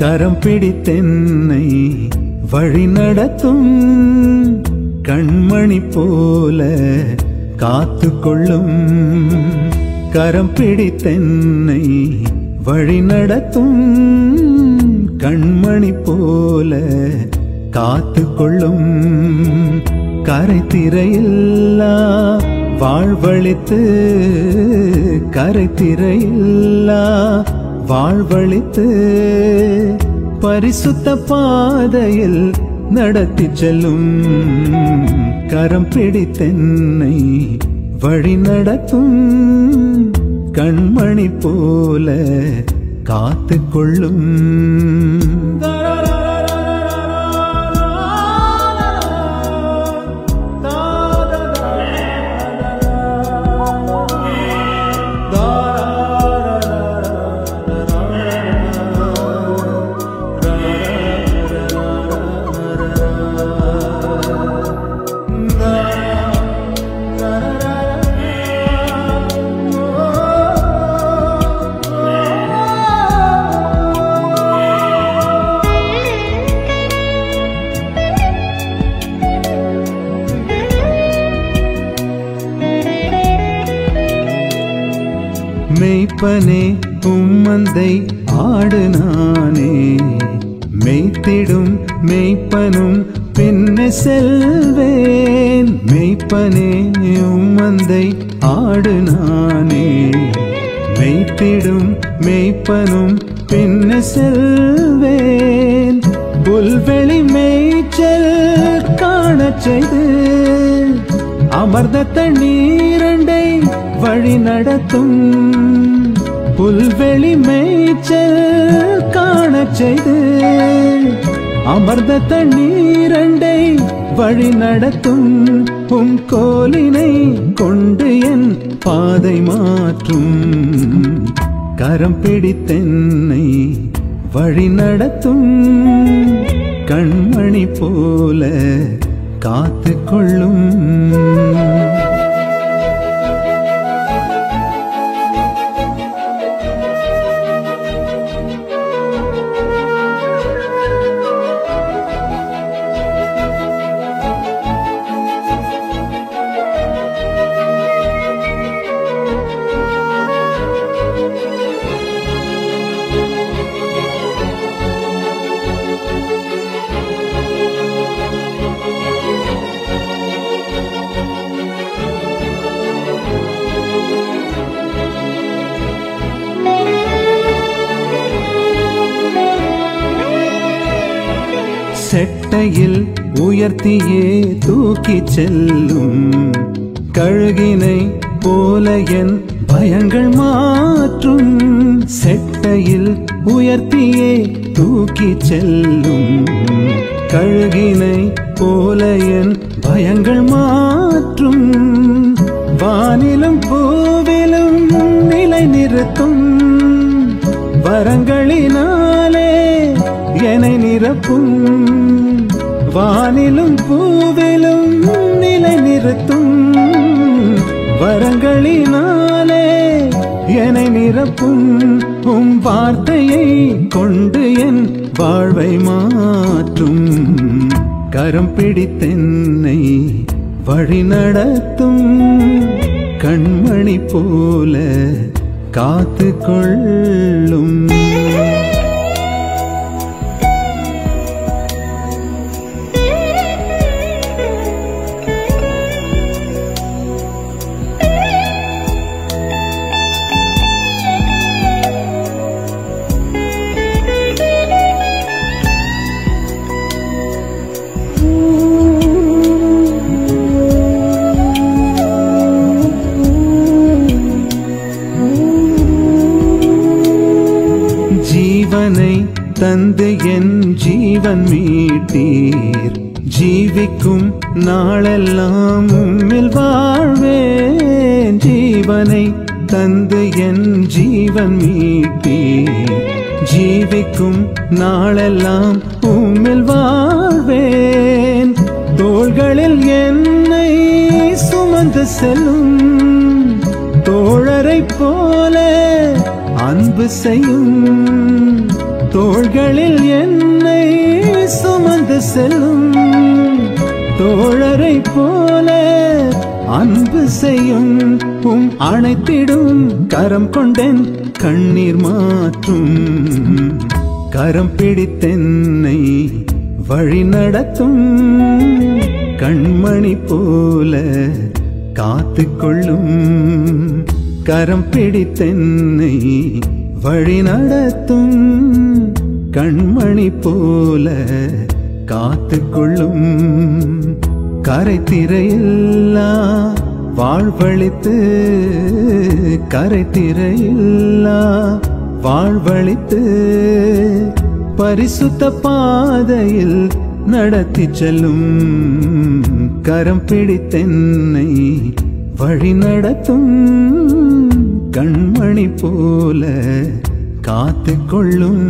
கரம் பிடித்தென்னை வழி நடத்தும் கண்மணி போல காத்து கொள்ளும் கரம் பிடித்தென்னை வழி நடத்தும் கண்மணி போல காத்து கொள்ளும் கரை திரையில்லா வாழ்வழித்து கரை திரையில்லா வாழ்வழித்து பரிசுத்த பாதையில் நடத்தி செல்லும் கரம் பிடித்தென்னை வழி நடத்தும் கண்மணி போல காத்து கொள்ளும் அப்பனே உம்மந்தை ஆடு நானே. மெய்த்திடும் மெய்ப்பனும் பின்ன செல்வேன். மெய்ப்பனே உம்மந்தை ஆடு நானே. மெய்த்திடும் மெய்ப்பனும் பின்ன செல்வேன். புல்வெளி மேய்ச்சல் காணச் செய்து அமர்ந்த தண்ணீரண்டை வழி நடத்தும். புல்வெளி மேய்ச்சல் காணச் செய்து அமர்ந்த தண்ணீரண்டை வழி நடத்தும் உம் கோலினை கொண்டு என் பாதை மாற்றும். கரம் பிடித்தென்னை வழி நடத்தும் கண்மணி போல காத்து கொள்ளும். செட்டையில் உயர்த்தியே தூக்கி செல்லும் கழுகினை போல என் பயங்கள் மாற்றும். செட்டையில் உயர்த்தியே தூக்கி செல்லும் கழுகினை போல என் பயங்கள் மாற்றும். வானிலும் பூவிலும் நிலை நிறுத்தும் வரங்களினாலே என்னை நிரப்பும். வானிலும் பூவிலும் நிலை நிறுத்தும் வரங்களினாலே என்னை நிரப்பும். உம் வார்த்தையை கொண்டு என் வாழ்வை மாற்றும். கரம் பிடித்தென்னை வழி நடத்தும். கண்மணி போல காத்து கொள்ளும். ஜீவனை தந்து என் ஜீவன் மீட்டீர். ஜீவிக்கும் நாளெல்லாம் உம்மில் வாழ்வேன். ஜீவனை தந்து என் ஜீவன் மீட்டீர். ஜீவிக்கும் நாளெல்லாம் உம்மில் வாழ்வேன். தோள்களில் என்னை சுமந்து செல்லும் தோழரை போ அன்பு செய்யும் தோள்களில் என்னை சுமந்து செல்லும் தோழரை போல அன்பு செய்யும் உம் அணைத்திடும் கரம் கொண்டேன் கண்ணீர் மாற்றும் கரம் பிடித்தென்னை வழி நடத்தும் கண்மணி போல காத்து கொள்ளும் கரம் பிடித்தென்னை வழி நடத்தும் கண்மணி போல காத்துக்கொள்ளும் கரை திரையில்லா வாழ்வழித்து கரை திரையில்லா வாழ்வழித்து பரிசுத்த பாதையில் நடத்தி செல்லும் கரம் பிடித்தென்னை வழி நடத்தும் கண்மணி போல காத்து கொள்ளும்